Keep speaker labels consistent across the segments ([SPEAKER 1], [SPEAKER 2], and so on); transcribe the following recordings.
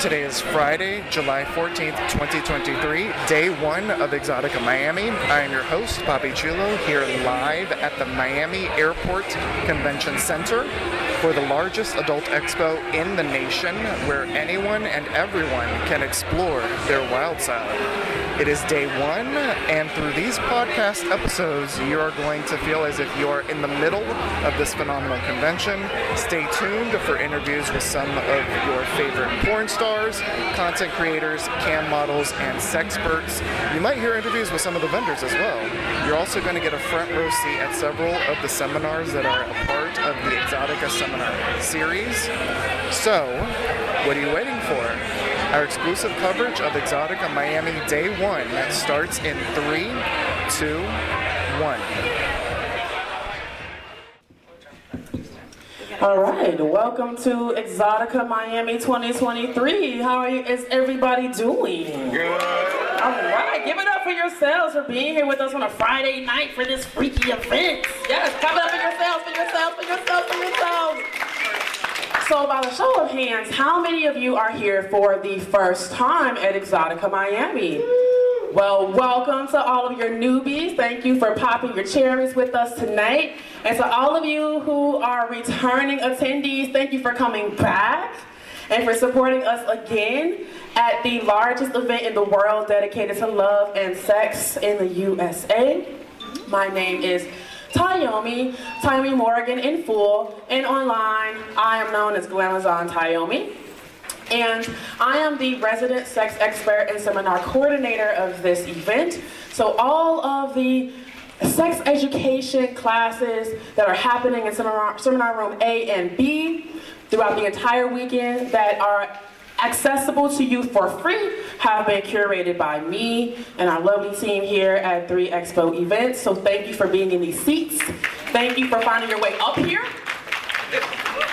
[SPEAKER 1] Today is Friday, July 14th, 2023, day one of EXXXOTICA Miami. I am your host, Papi Chulo, here live at the Miami Airport Convention Center for the largest adult expo in the nation where anyone and everyone can explore their wild side. It is day one, and through these podcast episodes, you are going to feel as if you are in the middle of this phenomenal convention. Stay tuned for interviews with some of your favorite porn stars, content creators, cam models, and sexperts. You might hear interviews with some of the vendors as well. You're also going to get a front row seat at several of the seminars that are a part of the EXXXOTICA Seminar series. So, what are you waiting for? Our exclusive coverage of EXXXOTICA Miami Day 1 that starts in three, two, one.
[SPEAKER 2] All right, welcome to EXXXOTICA Miami 2023. How are you, is everybody doing? Good. All right, give it up for yourselves for being here with us on a Friday night for this freaky event. Yes, clap it up for yourselves, for yourselves, for yourselves, for yourselves. So by the show of hands, how many of you are here for the first time at EXXXOTICA Miami? Well, welcome to all of your newbies. Thank you for popping your cherries with us tonight. And to all of you who are returning attendees, thank you for coming back and for supporting us again at the largest event in the world dedicated to love and sex in the USA. My name is Tyomi, Tyomi Morgan in full, and online, I am known as Glamazon Tyomi. And I am the resident sex expert and seminar coordinator of this event. So all of the sex education classes that are happening in seminar, seminar room A and B throughout the entire weekend that are accessible to you for free have been curated by me and our lovely team here at 3 Expo Events. So thank you for being in these seats. Thank you for finding your way up here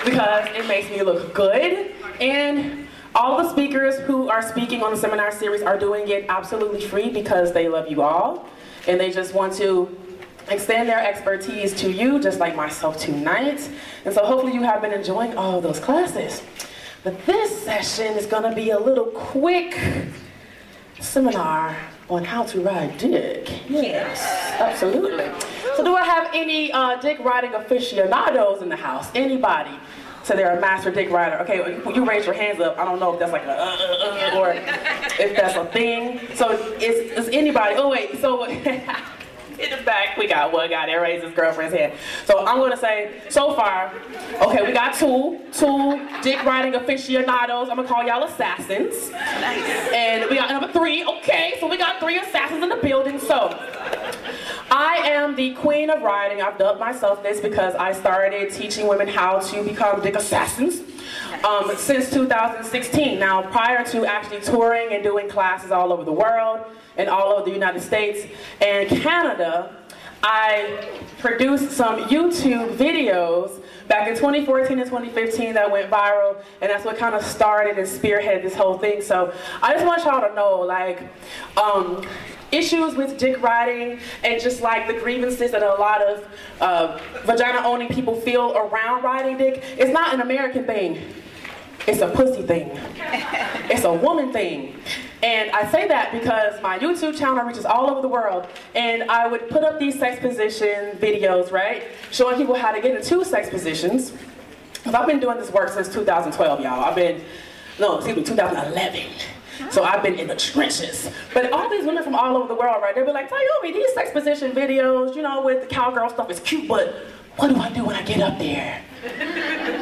[SPEAKER 2] because it makes me look good. And all the speakers who are speaking on the seminar series are doing it absolutely free because they love you all and they just want to extend their expertise to you, just like myself tonight. And so hopefully you have been enjoying all those classes. But this session is going to be a little quick seminar on how to ride dick. Yes, absolutely. So do I have any uh, dick riding aficionados in the house? Anybody? So they're a master dick rider. Okay, you raise your hands up. I don't know if that's like a uh, uh, uh or if that's a thing. So is, is anybody? Oh wait, so in the back, we got one guy that raised his girlfriend's hand. So I'm gonna say, so far, okay, we got two, two dick riding aficionados. I'm gonna call y'all assassins. Nice. And we got number three, okay, so we got three assassins in the building. So I am the queen of riding. I've dubbed myself this because I started teaching women how to become dick assassins. Um, since 2016. Now, prior to actually touring and doing classes all over the world, and all over the United States and Canada, I produced some YouTube videos back in 2014 and 2015 that went viral, and that's what kind of started and spearheaded this whole thing. So I just want y'all to know, like, um, issues with dick riding and just like the grievances that a lot of uh, vagina-owning people feel around riding dick, it's not an American thing. It's a pussy thing. It's a woman thing. And I say that because my YouTube channel reaches all over the world. And I would put up these sex position videos, right? Showing people how to get into sex positions. Because I've been doing this work since 2012, y'all. I've been, no, excuse me, 2011. So I've been in the trenches. But all these women from all over the world, right, they'll be like, Tyomi, these sex position videos, you know, with the cowgirl stuff is cute, but what do I do when I get up there?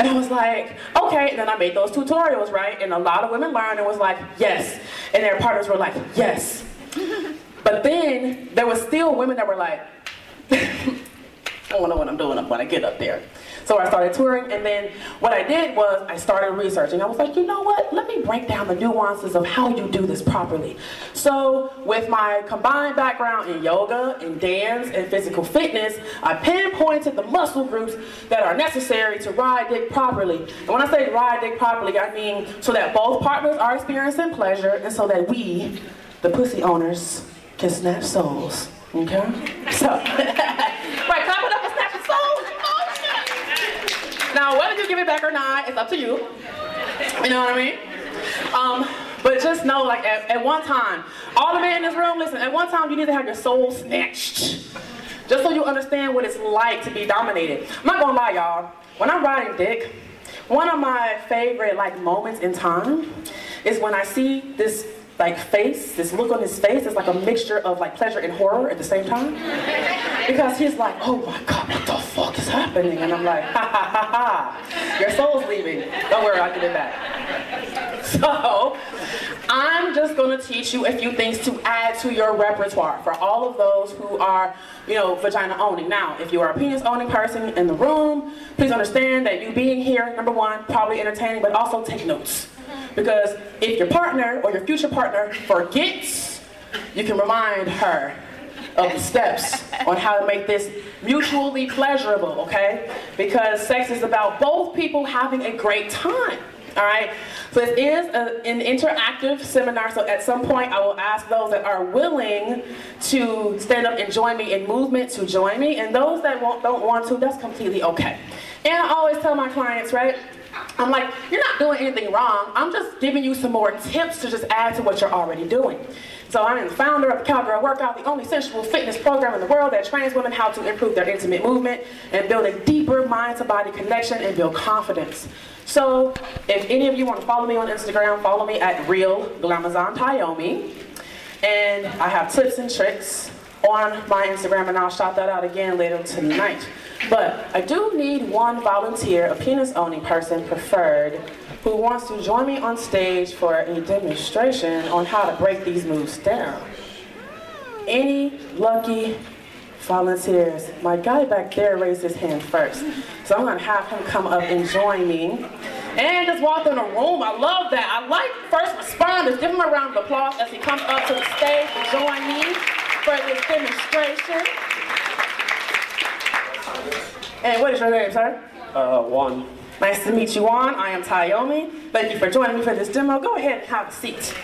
[SPEAKER 2] And I was like, okay. And then I made those tutorials, right? And a lot of women learned and was like, yes. And their partners were like, yes. but then there was still women that were like, I don't know what I'm doing when I get up there. So I started touring, and then what I did was I started researching. I was like, you know what? Let me break down the nuances of how you do this properly. So with my combined background in yoga, and dance, and physical fitness, I pinpointed the muscle groups that are necessary to ride dick properly. And when I say ride dick properly, I mean so that both partners are experiencing pleasure, and so that we, the pussy owners, can snatch souls. Okay? So, right, clap it up and snatch a soul. Now, whether you give it back or not, it's up to you. You know what I mean? Um, but just know, like, at, at one time, all the men in this room, listen, at one time you need to have your soul snatched. Just so you understand what it's like to be dominated. I'm not gonna lie, y'all. When I'm riding dick, one of my favorite like moments in time is when I see this like face, this look on his face is like a mixture of like pleasure and horror at the same time. Because he's like, oh my God, what the fuck is happening? And I'm like, ha ha ha ha, your soul's leaving. Don't worry, I'll get it back. So, I'm just gonna teach you a few things to add to your repertoire for all of those who are, you know, vagina owning. Now, if you are a penis owning person in the room, please understand that you being here, number one, probably entertaining, but also take notes. Because if your partner or your future partner forgets, you can remind her of the steps on how to make this mutually pleasurable, okay? Because sex is about both people having a great time. All right, so it is a, an interactive seminar. So at some point, I will ask those that are willing to stand up and join me in movement to join me, and those that won't, don't want to, that's completely okay. And I always tell my clients, right? I'm like, you're not doing anything wrong. I'm just giving you some more tips to just add to what you're already doing. So I'm the founder of the Cowgirl Workout, the only sensual fitness program in the world that trains women how to improve their intimate movement and build a deeper mind-to-body connection and build confidence. So if any of you want to follow me on Instagram, follow me at Real Glamazon Tyomi. And I have tips and tricks on my Instagram, and I'll shout that out again later tonight. But I do need one volunteer, a penis owning person preferred, who wants to join me on stage for a demonstration on how to break these moves down. Any lucky volunteers? My guy back there raised his hand first. So I'm gonna have him come up and join me. And just walk in the room. I love that. I like first responders. Give him a round of applause as he comes up to the stage to join me for this demonstration. And what is your name, sir?
[SPEAKER 3] Uh, Juan.
[SPEAKER 2] Nice to meet you, Juan. I am Tyomi. Thank you for joining me for this demo. Go ahead and have a seat.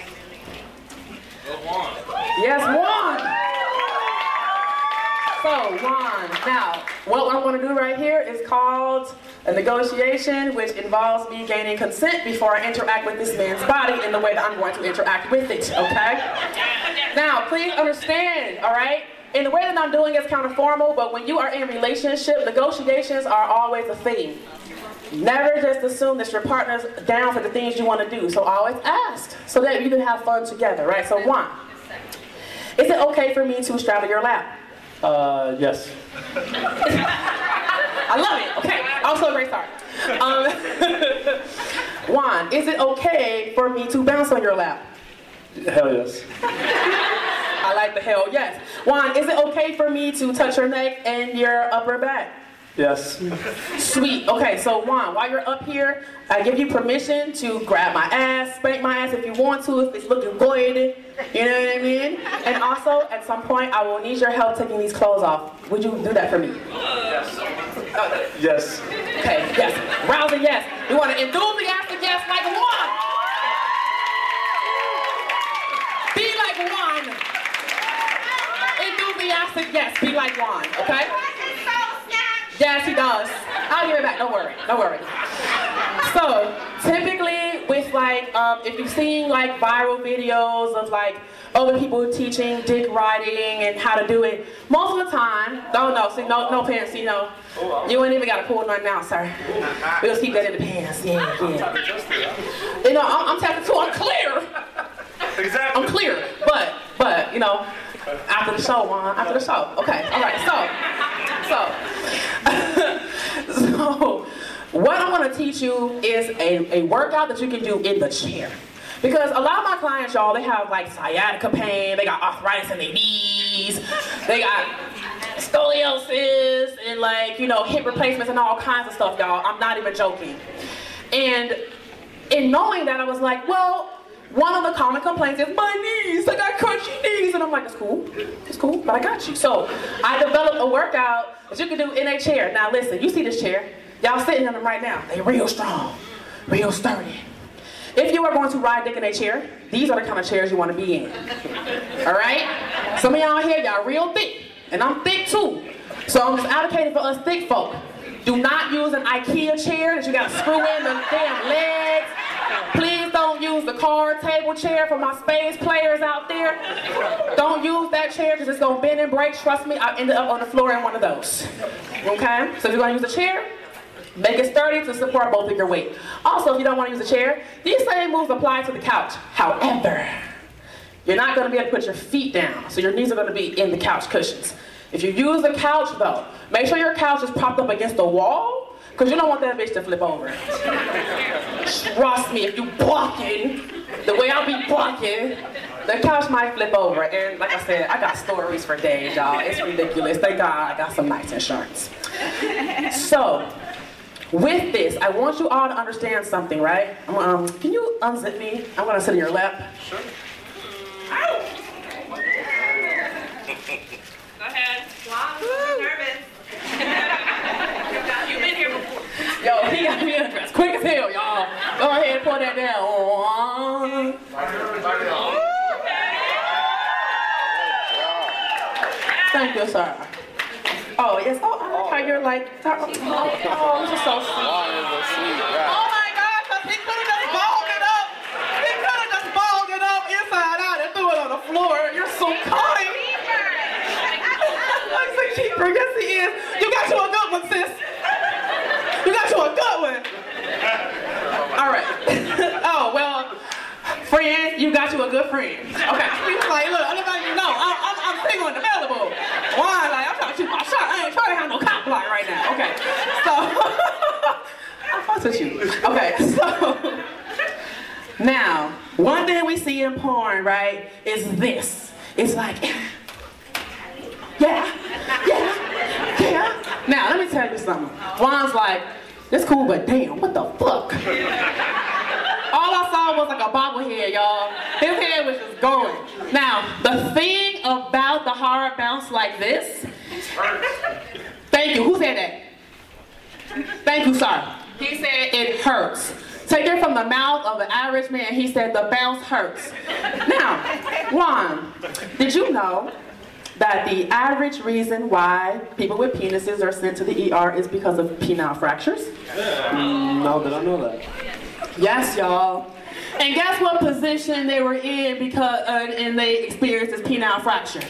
[SPEAKER 2] Juan. Yes, Juan. So, Juan, now, what I'm going to do right here is called a negotiation, which involves me gaining consent before I interact with this man's body in the way that I'm going to interact with it, okay? Now, please understand, all right? In the way that I'm doing it's kind of formal, but when you are in relationship, negotiations are always a thing. Never just assume that your partner's down for the things you want to do. So always ask so that you can have fun together, right? So Juan, is it okay for me to straddle your lap?
[SPEAKER 3] Uh, yes.
[SPEAKER 2] I love it. Okay, also a great start. Um, Juan, is it okay for me to bounce on your lap?
[SPEAKER 3] Hell yes.
[SPEAKER 2] I like the hell yes. Juan, is it okay for me to touch your neck and your upper back?
[SPEAKER 3] Yes.
[SPEAKER 2] Sweet. Okay, so Juan, while you're up here, I give you permission to grab my ass, spank my ass if you want to, if it's looking good. You know what I mean? And also, at some point, I will need your help taking these clothes off. Would you do that for me?
[SPEAKER 3] Yes.
[SPEAKER 2] Uh,
[SPEAKER 3] Yes.
[SPEAKER 2] okay, yes. Rousing yes. You want an enthusiastic yes like Juan? Be like Juan. Enthusiastic yes. Be like Juan. Okay? Yes, he does. I'll give it back. Don't worry. Don't worry. So typically, with like, um, if you've seen like viral videos of like other people teaching dick riding and how to do it, most of the time, don't know. See, no, no pants. You know, you ain't even got to pull none now, sir. We'll just keep that in the pants. Yeah, yeah. You know, I'm, I'm tapping too. I'm clear.
[SPEAKER 3] Exactly.
[SPEAKER 2] I'm clear. But, but you know, after the show, Juan. After the show. Okay. All right. So, so, so, what I want to teach you is a, a workout that you can do in the chair. Because a lot of my clients, y'all, they have like sciatica pain, they got arthritis in their knees, they got scoliosis and like, you know, hip replacements and all kinds of stuff, y'all. I'm not even joking. And in knowing that, I was like, well, one of the common complaints is my knees. I got crunchy knees, and I'm like, it's cool, it's cool, but I got you. So I developed a workout that you can do in a chair. Now listen, you see this chair? Y'all sitting in them right now. They real strong, real sturdy. If you are going to ride dick in a chair, these are the kind of chairs you want to be in. All right? Some of y'all here, y'all real thick, and I'm thick too. So I'm just advocating for us thick folk. Do not use an IKEA chair that you got to screw in the damn legs. Please don't use the card table chair for my spades players out there. Don't use that chair because it's going to bend and break. Trust me, I ended up on the floor in one of those. Okay? So if you're going to use a chair, Make it sturdy to support both of your weight. Also, if you don't want to use a chair, these same moves apply to the couch. However, you're not going to be able to put your feet down, so your knees are going to be in the couch cushions. If you use the couch, though, make sure your couch is propped up against the wall, because you don't want that bitch to flip over. Trust me, if you blocking, the way I'll be blocking, the couch might flip over. And like I said, I got stories for days, y'all. It's ridiculous. Thank God I got some nice insurance. So, with this, I want you all to understand something, right? Um, can you unzip me? I'm gonna sit in your lap.
[SPEAKER 1] Sure.
[SPEAKER 4] Go ahead. Wow, I'm nervous. You've been here before.
[SPEAKER 2] Yo, he got me undressed quick as hell, y'all. Go ahead and put that down. Thank you, sir. Oh, yes. Oh, I like how you're like. Oh, oh, this is so sweet. Oh my gosh, he could have just balled it up. He could have just balled it up inside out and threw it on the floor. You're so kind. He's a keeper. Yes, he is. You got you a good one, sis. You got you a good one. All right. oh, well, friend, you got you a good friend. Okay. He was like, look, letting you know, I'm, I'm, I'm single and available. Why? Like, I'm trying to shoot my shot. I ain't trying to have no cop block right now. Okay. So, I fuss with you. Okay, so. Now, one thing we see in porn, right, is this. It's like, yeah, yeah, yeah. Now, let me tell you something. Juan's like, it's cool, but damn, what the fuck? All I saw was like a bobblehead, y'all. His head was just going. Now, the thing about the hard bounce like this, thank you, who said that? Thank you, sir. He said it hurts. Take it from the mouth of the average man. He said the bounce hurts. Now, Juan, did you know that the average reason why people with penises are sent to the ER is because of penile fractures?
[SPEAKER 3] No, did I know that?
[SPEAKER 2] Yes, y'all. And guess what position they were in because uh, and they experienced this penile fracture?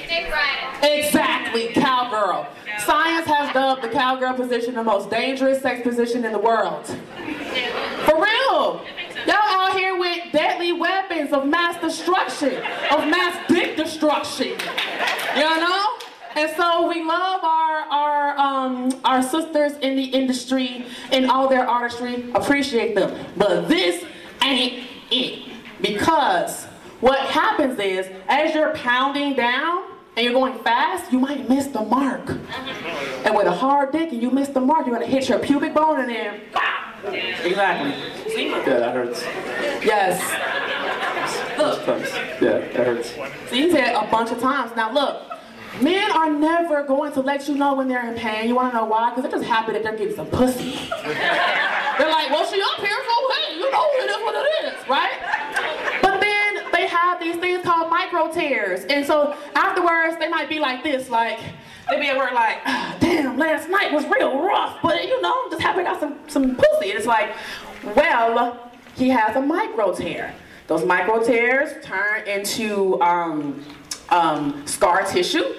[SPEAKER 2] Exactly, cowgirl. Science has dubbed the cowgirl position the most dangerous sex position in the world. For real. Y'all out here with deadly weapons of mass destruction, of mass dick destruction. You know? And so we love our our um our sisters in the industry and all their artistry, appreciate them. But this ain't it. Because what happens is as you're pounding down and you're going fast, you might miss the mark. And with a hard dick and you miss the mark, you're gonna hit your pubic bone and then Exactly. See?
[SPEAKER 3] Yeah, that hurts.
[SPEAKER 2] Yes. Look.
[SPEAKER 3] Sometimes. Yeah, that hurts.
[SPEAKER 2] So you said a bunch of times. Now look, men are never going to let you know when they're in pain. You want to know why? Because it just happened that they're getting some pussy. they're like, well, she up here, so hey, you know, it is what it is, right? But then they have these things called micro tears, and so afterwards they might be like this, like. They be at work like, damn, last night was real rough, but you know, I'm just happened got some, some pussy. And it's like, well, he has a micro tear. Those micro tears turn into um, um, scar tissue,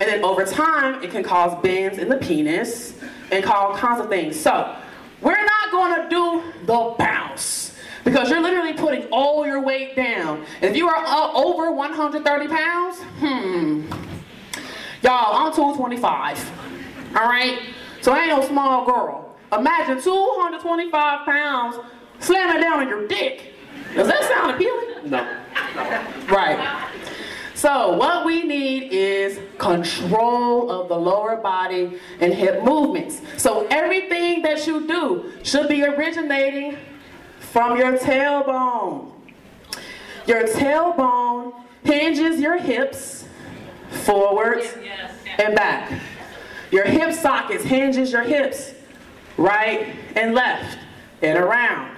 [SPEAKER 2] and then over time, it can cause bends in the penis and cause all kinds of things. So, we're not gonna do the bounce because you're literally putting all your weight down. If you are uh, over 130 pounds, hmm, y'all, I'm 225. All right, so I ain't no small girl. Imagine 225 pounds slamming down on your dick. Does that sound appealing?
[SPEAKER 3] No.
[SPEAKER 2] Right. So what we need is control of the lower body and hip movements. So everything that you do should be originating from your tailbone. Your tailbone hinges your hips forwards and back. Your hip sockets hinges your hips right and left and around,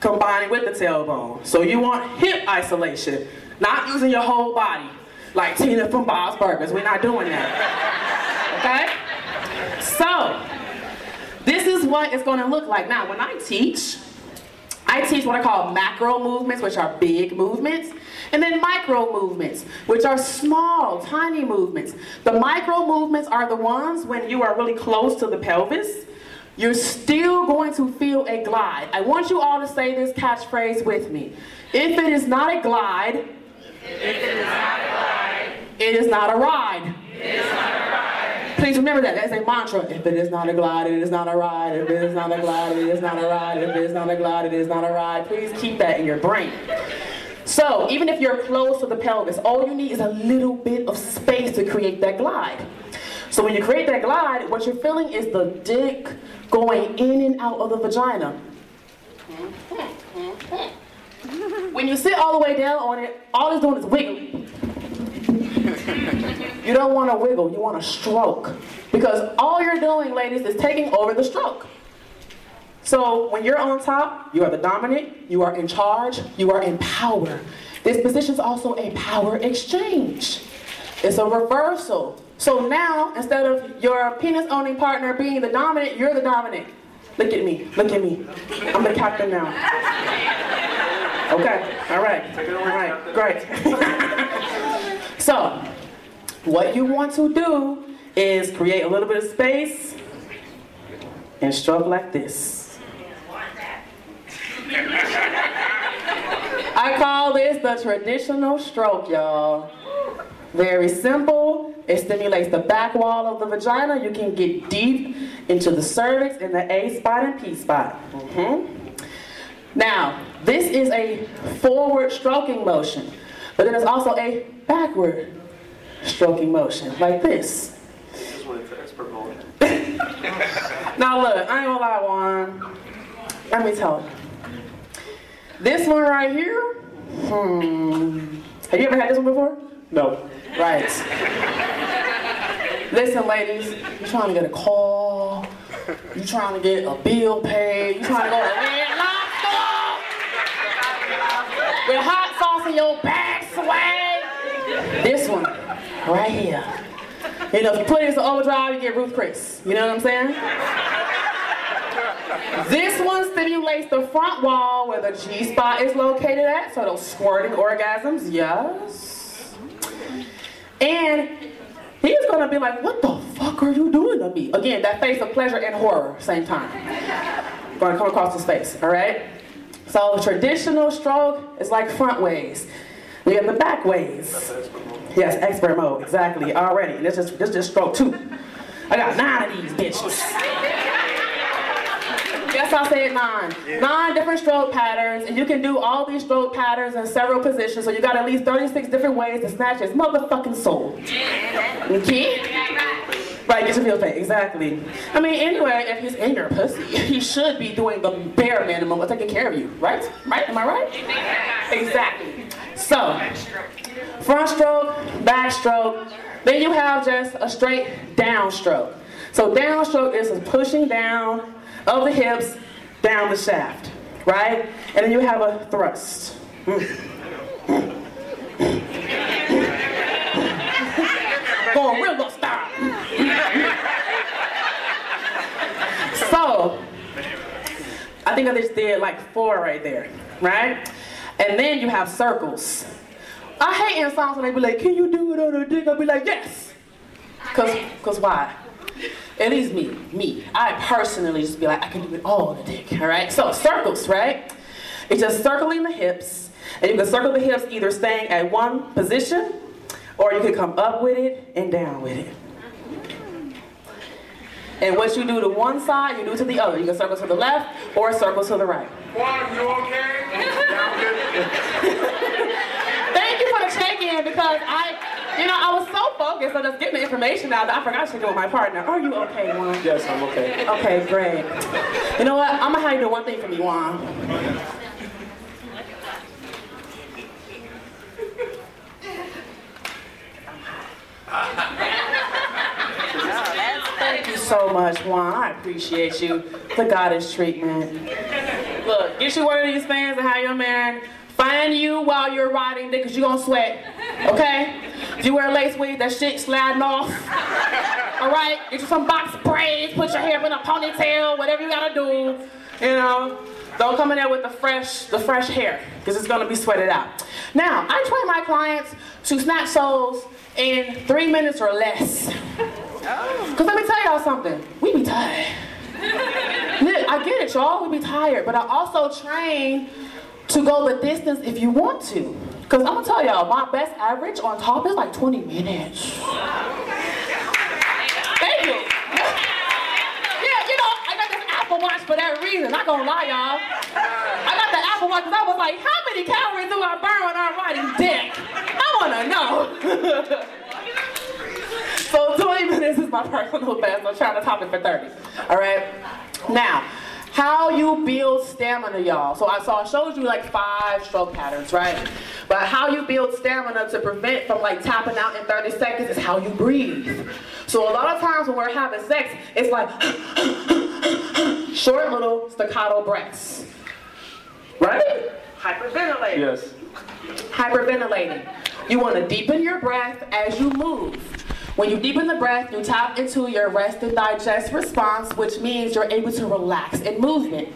[SPEAKER 2] combining with the tailbone. So you want hip isolation, not using your whole body, like Tina from Bob's Burgers. We're not doing that. Okay? So, this is what it's gonna look like. Now, when I teach, I teach what I call macro movements, which are big movements, and then micro movements, which are small, tiny movements. The micro movements are the ones when you are really close to the pelvis. You're still going to feel a glide. I want you all to say this catchphrase with me. If it is not a glide, it is not a ride. Please remember that. That's a mantra. If it is not a glide, it is not a ride. If it is not a glide, it is not a ride. If it is not a glide, it is not a ride. Please keep that in your brain. So, even if you're close to the pelvis, all you need is a little bit of space to create that glide. So, when you create that glide, what you're feeling is the dick going in and out of the vagina. When you sit all the way down on it, all it's doing is wiggling. You don't want to wiggle, you want to stroke. Because all you're doing, ladies, is taking over the stroke. So when you're on top, you are the dominant, you are in charge, you are in power. This position is also a power exchange. It's a reversal. So now, instead of your penis owning partner being the dominant, you're the dominant. Look at me, look at me. I'm the captain now. Okay, all right, all right, great. so, what you want to do is create a little bit of space and stroke like this. I call this the traditional stroke, y'all. Very simple. It stimulates the back wall of the vagina. You can get deep into the cervix in the A spot and P spot. Mhm. Now, this is a forward stroking motion, but then there's also a backward stroking motion, like this.
[SPEAKER 3] This one is an expert mode.
[SPEAKER 2] Now look, I ain't gonna lie, Juan. Let me tell you. This one right here, hmm. Have you ever had this one before?
[SPEAKER 3] No.
[SPEAKER 2] Right. Listen, ladies, you trying to get a call, you trying to get a bill paid, you trying to go to Red Lobster with hot sauce in your back swag. This one, right here. You know, if you put it into overdrive, you get Ruth Chris. You know what I'm saying? This one stimulates the front wall where the G spot is located at, so those squirting orgasms, yes. And he's gonna be like, what the fuck are you doing to me? Again, that face of pleasure and horror, same time. Gonna come across his face, all right? So traditional stroke is like front ways. We have the back ways. Yes, expert mode, exactly, already. This is this is just stroke two. I got nine of these bitches. Yes, I said nine. Nine different stroke patterns, and you can do all these stroke patterns in several positions, so you got at least 36 different ways to snatch his motherfucking soul. Okay? Right, get your feels paid, exactly. I mean, anyway, if he's in your pussy, he should be doing the bare minimum of taking care of you, right? Right? Am I right? Exactly. So, front stroke, back stroke, then you have just a straight down stroke. So downstroke is pushing down of the hips down the shaft, right? And then you have a thrust. Gorilla style. so, I think I just did like four right there, right? And then you have circles. I hate in songs when they be like, can you do it on a dick? I'll be like, yes. Cause, cause why? At least me, me. I personally just be like, I can do it all on the dick, all right? So circles, right? It's just circling the hips, and you can circle the hips either staying at one position, or you can come up with it and down with it. And what you do to one side, you do to the other. You can circle to the left or circle to the right.
[SPEAKER 5] Juan, you okay?
[SPEAKER 2] Thank you for the again because I, you know, I was so focused on just getting the information out that I forgot to do with my partner. Are you okay, Juan?
[SPEAKER 3] Yes, I'm okay.
[SPEAKER 2] Okay, great. You know what? I'm gonna have you do one thing for me, Juan. Thank you so much, Juan. I appreciate you. The goddess treatment. Look, get you one of these fans and have your man find you while you're riding because you're gonna sweat. Okay? If you wear lace wig, that shit sliding off. Alright? Get you some box braids, put your hair in a ponytail, whatever you gotta do. You know. Don't come in there with the fresh, the fresh hair, because it's gonna be sweated out. Now, I train my clients to snatch souls in three minutes or less. Oh. Cause let me tell y'all something, we be tired. Look, I get it, y'all, we be tired, but I also train to go the distance if you want to. Cause I'm gonna tell y'all, my best average on top is like 20 minutes. Thank you. Yeah, you know, I got this Apple Watch for that reason. I'm not gonna lie, y'all. I got the Apple Watch because I was like, how many calories do I burn when I'm riding dick? I wanna know. So 20 minutes is my personal best. I'm trying to top it for 30. All right. Now, how you build stamina, y'all. So I saw I showed you like five stroke patterns, right? But how you build stamina to prevent from like tapping out in 30 seconds is how you breathe. So a lot of times when we're having sex, it's like short little staccato breaths. Right? Hyperventilating
[SPEAKER 3] Yes.
[SPEAKER 2] hyperventilating. You want to deepen your breath as you move. When you deepen the breath, you tap into your rest and digest response, which means you're able to relax in movement.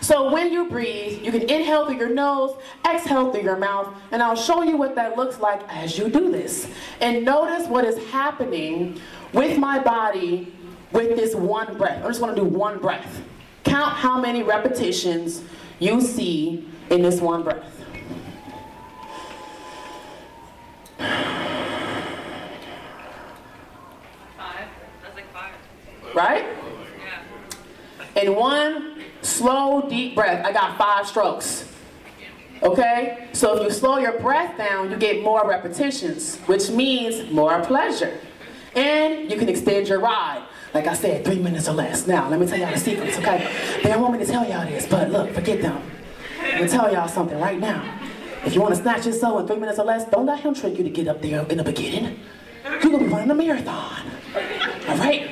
[SPEAKER 2] So when you breathe, you can inhale through your nose, exhale through your mouth, and I'll show you what that looks like as you do this. And notice what is happening with my body with this one breath. I just want to do one breath. Count how many repetitions you see in this one breath.
[SPEAKER 4] Five. That's like five.
[SPEAKER 2] Right? In one slow, deep breath, I got five strokes. Okay? So if you slow your breath down, you get more repetitions, which means more pleasure. And you can extend your ride. Like I said, three minutes or less. Now, let me tell y'all the secrets, okay? They don't want me to tell y'all this, but look, forget them. Let me tell y'all something right now. If you want to snatch your soul in three minutes or less, don't let him trick you to get up there in the beginning. You're gonna be running a marathon. All right?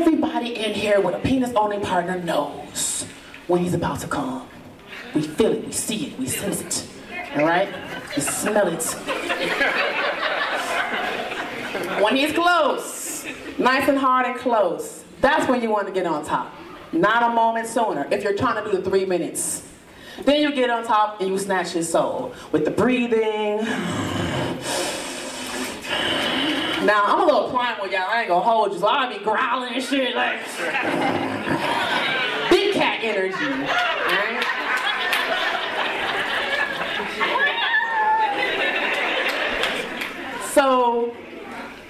[SPEAKER 2] Everybody in here with a penis owning partner knows when he's about to come. We feel it, we see it, we sense it. All right? We smell it. When he's close, nice and hard and close, that's when you want to get on top. Not a moment sooner, if you're trying to do the three minutes. Then you get on top and you snatch his soul with the breathing. Now I'm a little primal, y'all. I ain't gonna hold you, so I'll be growling and shit like big cat energy. So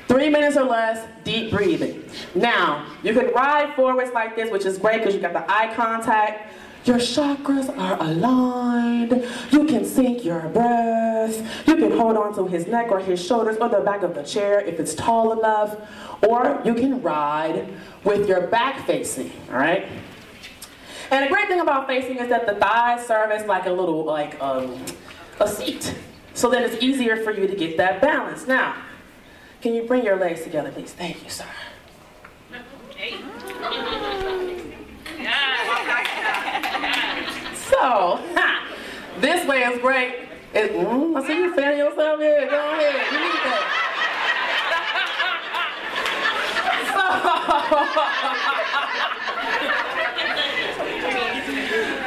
[SPEAKER 2] three minutes or less, deep breathing. Now you can ride forwards like this, which is great because you got the eye contact. Your chakras are aligned. You can sink your breath. You can hold on to his neck or his shoulders or the back of the chair if it's tall enough. Or you can ride with your back facing, all right? And the great thing about facing is that the thighs serve as like a little, like um, a seat. So then it's easier for you to get that balance. Now, can you bring your legs together, please? Thank you, sir. So, ha, this way is great. It, mm, I see you fanning yourself here. Go ahead. You need that.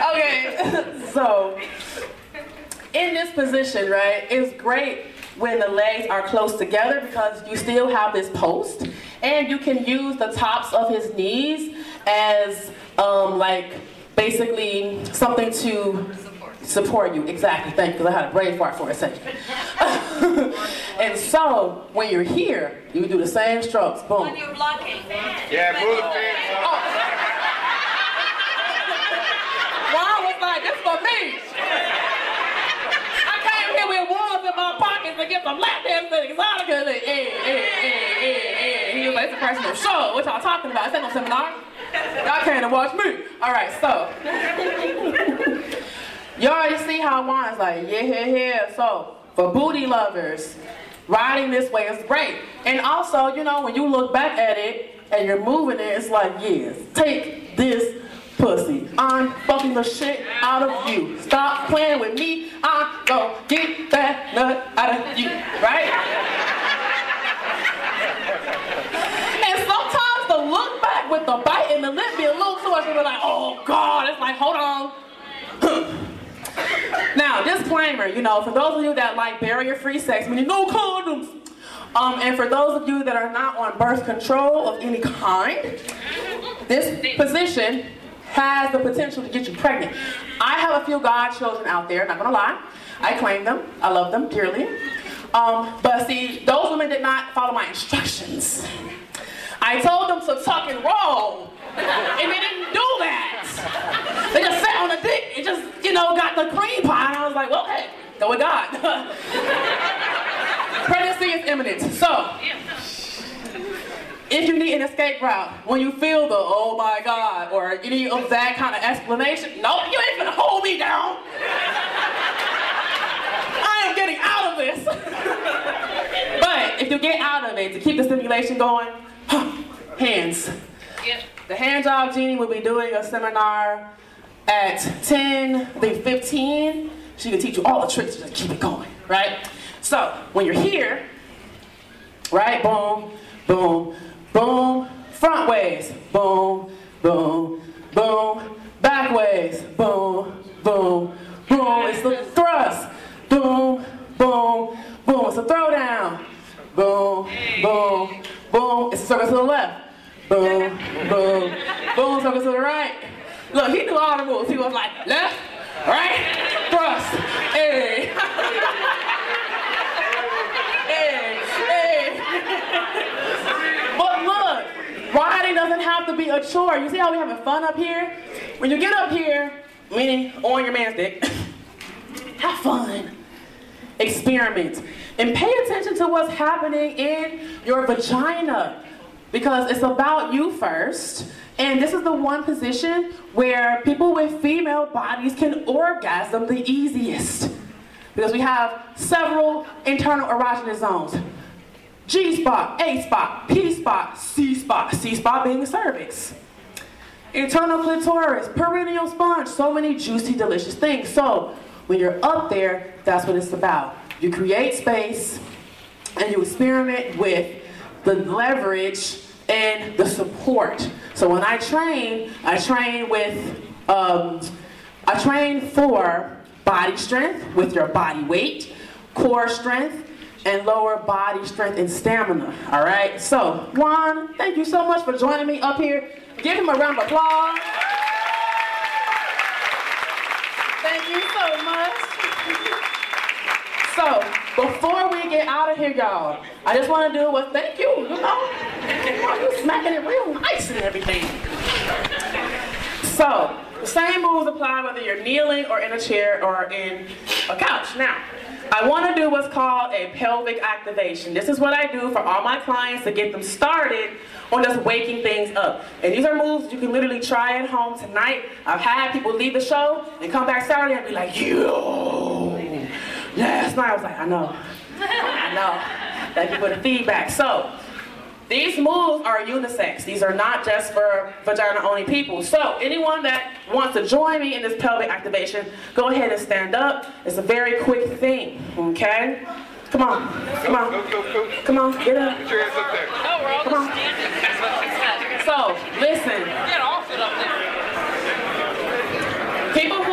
[SPEAKER 2] okay, so in this position, right, it's great when the legs are close together because you still have this post and you can use the tops of his knees as um, like basically something to support you. Exactly, thank you, because I had a brain fart for a second. and so when you're here, you do the same strokes, boom.
[SPEAKER 4] When you're blocking.
[SPEAKER 1] Yeah, move the fans up.
[SPEAKER 2] Ron was like, this for me. I came here with wolves in my pockets and get some lap dance and EXXXOTICA. Like, hey, hey, hey, hey, hey. He was like, it's a personal show. What y'all talking about? It's ain't no seminar. Y'all came to watch me. All right, so. you already see how Juan's like, yeah, yeah, yeah. So, for booty lovers, riding this way is great. And also, you know, when you look back at it and you're moving it, it's like, yes, take this pussy. I'm fucking the shit out of you. Stop playing with me. I'm gonna get that nut out of you, right? and sometimes the look back with the bite and the lip be a little too much. We're like, oh God, it's like, hold on. now, disclaimer, you know, for those of you that like barrier-free sex, meaning no condoms, um, and for those of you that are not on birth control of any kind, this position has the potential to get you pregnant. I have a few godchildren out there, not gonna lie. I claim them, I love them dearly. Um, but see, those women did not follow my instructions. I told them to tuck and roll, and they didn't do that. They just sat on the dick and just, you know, got the cream pie, and I was like, well, hey, go with God. Pregnancy is imminent. So, if you need an escape route, when you feel the oh my god or any of that kind of explanation, no, you ain't gonna hold me down. I am getting out of this. but if you get out of it to keep the stimulation going, hands. The hand job genie will be doing a seminar at 10, I think 15. She can teach you all the tricks to just keep it going, right? So when you're here, right, boom, boom, boom, front ways, boom, boom, boom, back ways, boom, boom, boom. It's the thrust, boom, boom, boom. It's a throwdown, boom, boom, boom. It's a circle to the left, boom, boom, boom. Circle to the right. Look, he knew all the moves. He was like left, right, thrust, hey. hey, hey. but look, riding doesn't have to be a chore. You see how we're having fun up here? When you get up here, meaning on your man's dick, have fun. Experiment. And pay attention to what's happening in your vagina. Because it's about you first. And this is the one position where people with female bodies can orgasm the easiest. Because we have several internal erogenous zones. G spot, A spot, P spot, C spot, C spot being the cervix. Internal clitoris, perineal sponge, so many juicy, delicious things. So when you're up there, that's what it's about. You create space and you experiment with the leverage and the support. So when I train, I train with, um, I train for body strength with your body weight, core strength, and lower body strength and stamina. All right. So Juan, thank you so much for joining me up here. Give him a round of applause. Thank you so much. So, before we get out of here, y'all, I just want to do was thank you, you know. You smacking it real nice and everything. So, the same moves apply whether you're kneeling or in a chair or in a couch. Now, I want to do what's called a pelvic activation. This is what I do for all my clients to get them started on just waking things up. And these are moves you can literally try at home tonight. I've had people leave the show and come back Saturday and be like, yo, last night I was like, I know, I know. Thank you for the feedback. So, these moves are unisex. These are not just for vagina-only people. So anyone that wants to join me in this pelvic activation, go ahead and stand up. It's a very quick thing, okay? Come on, come on, come on, get up.
[SPEAKER 5] Put your hands up there.
[SPEAKER 4] No, we're all
[SPEAKER 2] Come on.
[SPEAKER 4] just standing.
[SPEAKER 2] So, listen.
[SPEAKER 4] Get off it.
[SPEAKER 2] People who work out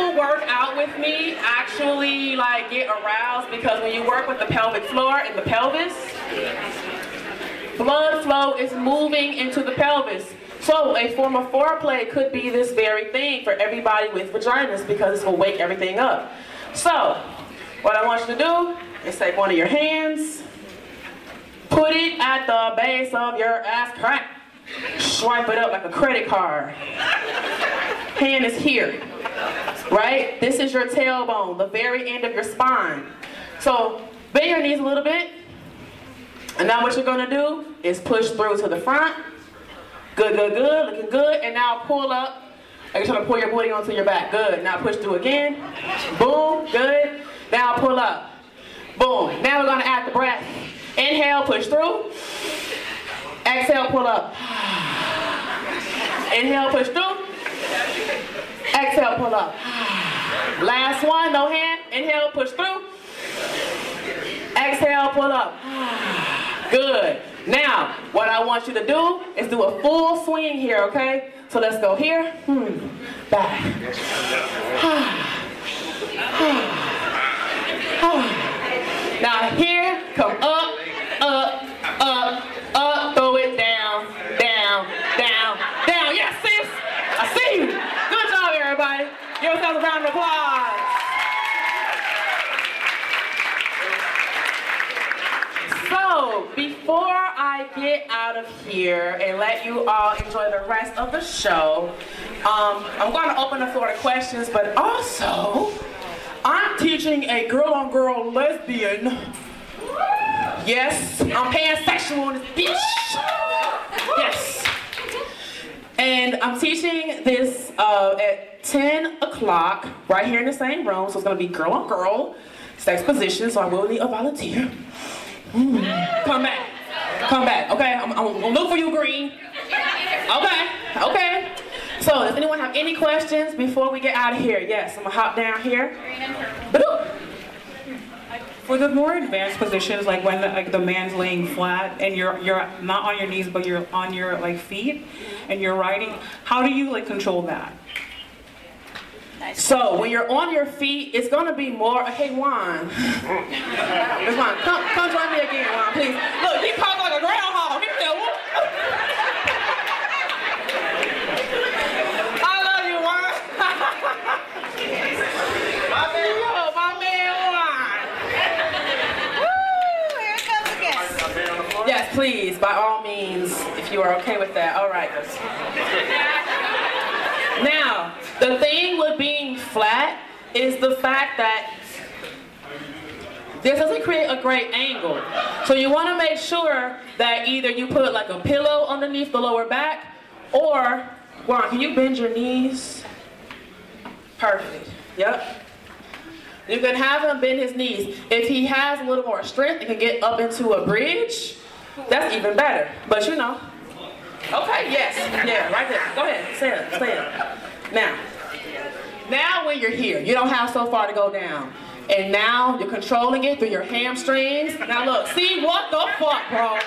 [SPEAKER 2] with me actually like get aroused because when you work with the pelvic floor and the pelvis, blood flow is moving into the pelvis. So a form of foreplay could be this very thing for everybody with vaginas because it's gonna wake everything up. So, what I want you to do is take one of your hands, put it at the base of your ass crack, swipe it up like a credit card. Hand is here right? This is your tailbone, the very end of your spine. So Bend your knees a little bit. And now what you're gonna do is push through to the front. Good, good, good, looking good. And now pull up. Like you're trying to pull your booty onto your back. Good. Now push through again. Boom, good. Now pull up. Boom. Now we're gonna add the breath. Inhale, push through. Exhale, pull up. Inhale, push through. Exhale, pull up. Last one, no hand. Inhale, push through. Exhale, pull up. Good. Now, what I want you to do is do a full swing here, okay? So let's go here, hmm, back. now here, come up, up, up, up, throw it down, down, down, down. Yes, sis, I see you. Good job, everybody. Give yourselves a round of applause. So, before I get out of here and let you all enjoy the rest of the show, um, I'm going to open the floor to questions, but also, I'm teaching a girl on girl lesbian. Yes, I'm pansexual in this bitch. Yes. And I'm teaching this uh, at 10 o'clock, right here in the same room. So it's going to be girl on girl, sex position. So I will need a volunteer. Mm. Come back. Come back. Okay, I'm, I'm gonna look for you, Green. Okay, okay. So, does anyone have any questions before we get out of here? Yes, I'm gonna hop down here. Ba-doop.
[SPEAKER 5] For the more advanced positions, like when the, like the man's laying flat and you're you're not on your knees but you're on your like feet and you're riding, how do you like control that?
[SPEAKER 2] So when you're on your feet, it's gonna be more. Hey Juan, Juan, come come join me again, Juan, please. Look, he comes like a groundhog. He said, "Whoop." I love you, Juan. my man, yo, my man, Juan. Yes, please, by all means, if you are okay with that. All right. Now, the thing with being flat is the fact that this doesn't create a great angle. So you want to make sure that either you put like a pillow underneath the lower back or, Juan, can you bend your knees? Perfect. Yep. You can have him bend his knees. If he has a little more strength he can get up into a bridge, that's even better. But you know. Okay, yes. Yeah, right there. Go ahead. Stand, stand. Now, now when you're here, you don't have so far to go down. And now you're controlling it through your hamstrings. Now look, see what the fuck, bro?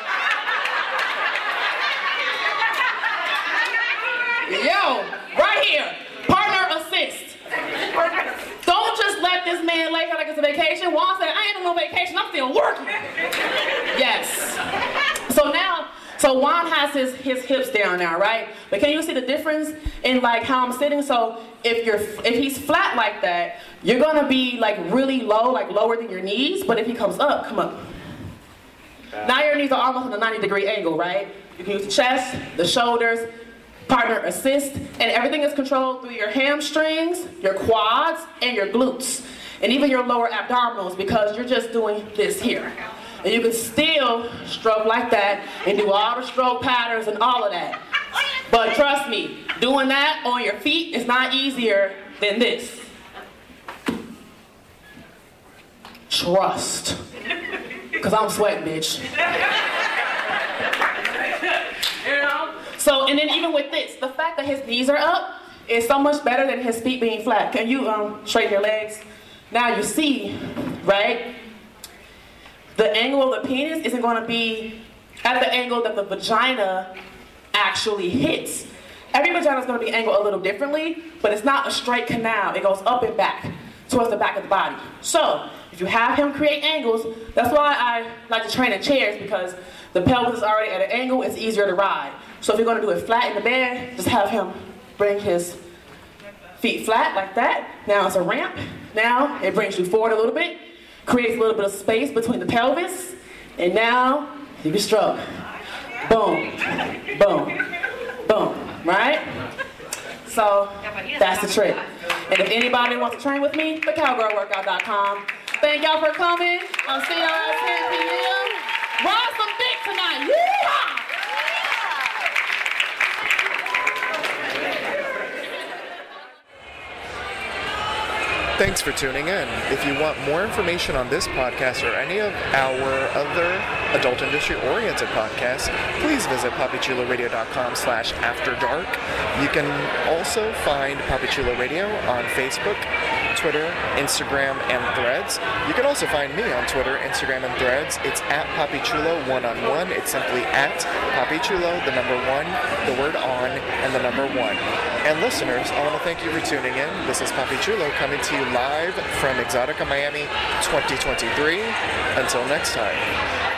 [SPEAKER 2] Yo, right here, partner assist. Don't just let this man lay here like it's a vacation. Juan said, I ain't on no vacation, I'm still working. Yes. So now, so Juan has his, his hips down now, right? But can you see the difference in like how I'm sitting? So if you're if he's flat like that, you're gonna be like really low, like lower than your knees. But if he comes up, come up. Now your knees are almost at a 90 degree angle, right? You can use the chest, the shoulders, partner assist, and everything is controlled through your hamstrings, your quads, and your glutes, and even your lower abdominals because you're just doing this here. And you can still stroke like that and do all the stroke patterns and all of that. But trust me, doing that on your feet is not easier than this. Trust. Because I'm sweating, bitch. you know? So, and then even with this, the fact that his knees are up is so much better than his feet being flat. Can you um, straighten your legs? Now you see, right? The angle of the penis isn't going to be at the angle that the vagina actually hits. Every vagina is going to be angled a little differently, but it's not a straight canal. It goes up and back towards the back of the body. So, if you have him create angles, that's why I like to train in chairs because the pelvis is already at an angle, it's easier to ride. So if you're gonna do it flat in the bed, just have him bring his feet flat like that. Now it's a ramp. Now it brings you forward a little bit, creates a little bit of space between the pelvis, and now you can stroke. Boom, boom, boom, right? So that's the trick. And if anybody wants to train with me, thecowgirlworkout.com. Thank y'all for coming. I'll see y'all at 10 p.m. Rob some dick tonight.
[SPEAKER 1] Thanks for tuning in. If you want more information on this podcast or any of our other adult industry oriented podcasts, please visit papichuloradio.com slash after dark. You can also find Papi Chulo Radio on Facebook, Twitter, Instagram, and Threads. You can also find me on Twitter, Instagram, and Threads. It's at Papi Chulo one on one. It's simply at Papi Chulo, the number one, the word on, and the number one. And listeners, I want to thank you for tuning in. This is Papi Chulo coming to you live from EXXXOTICA Miami 2023. Until next time.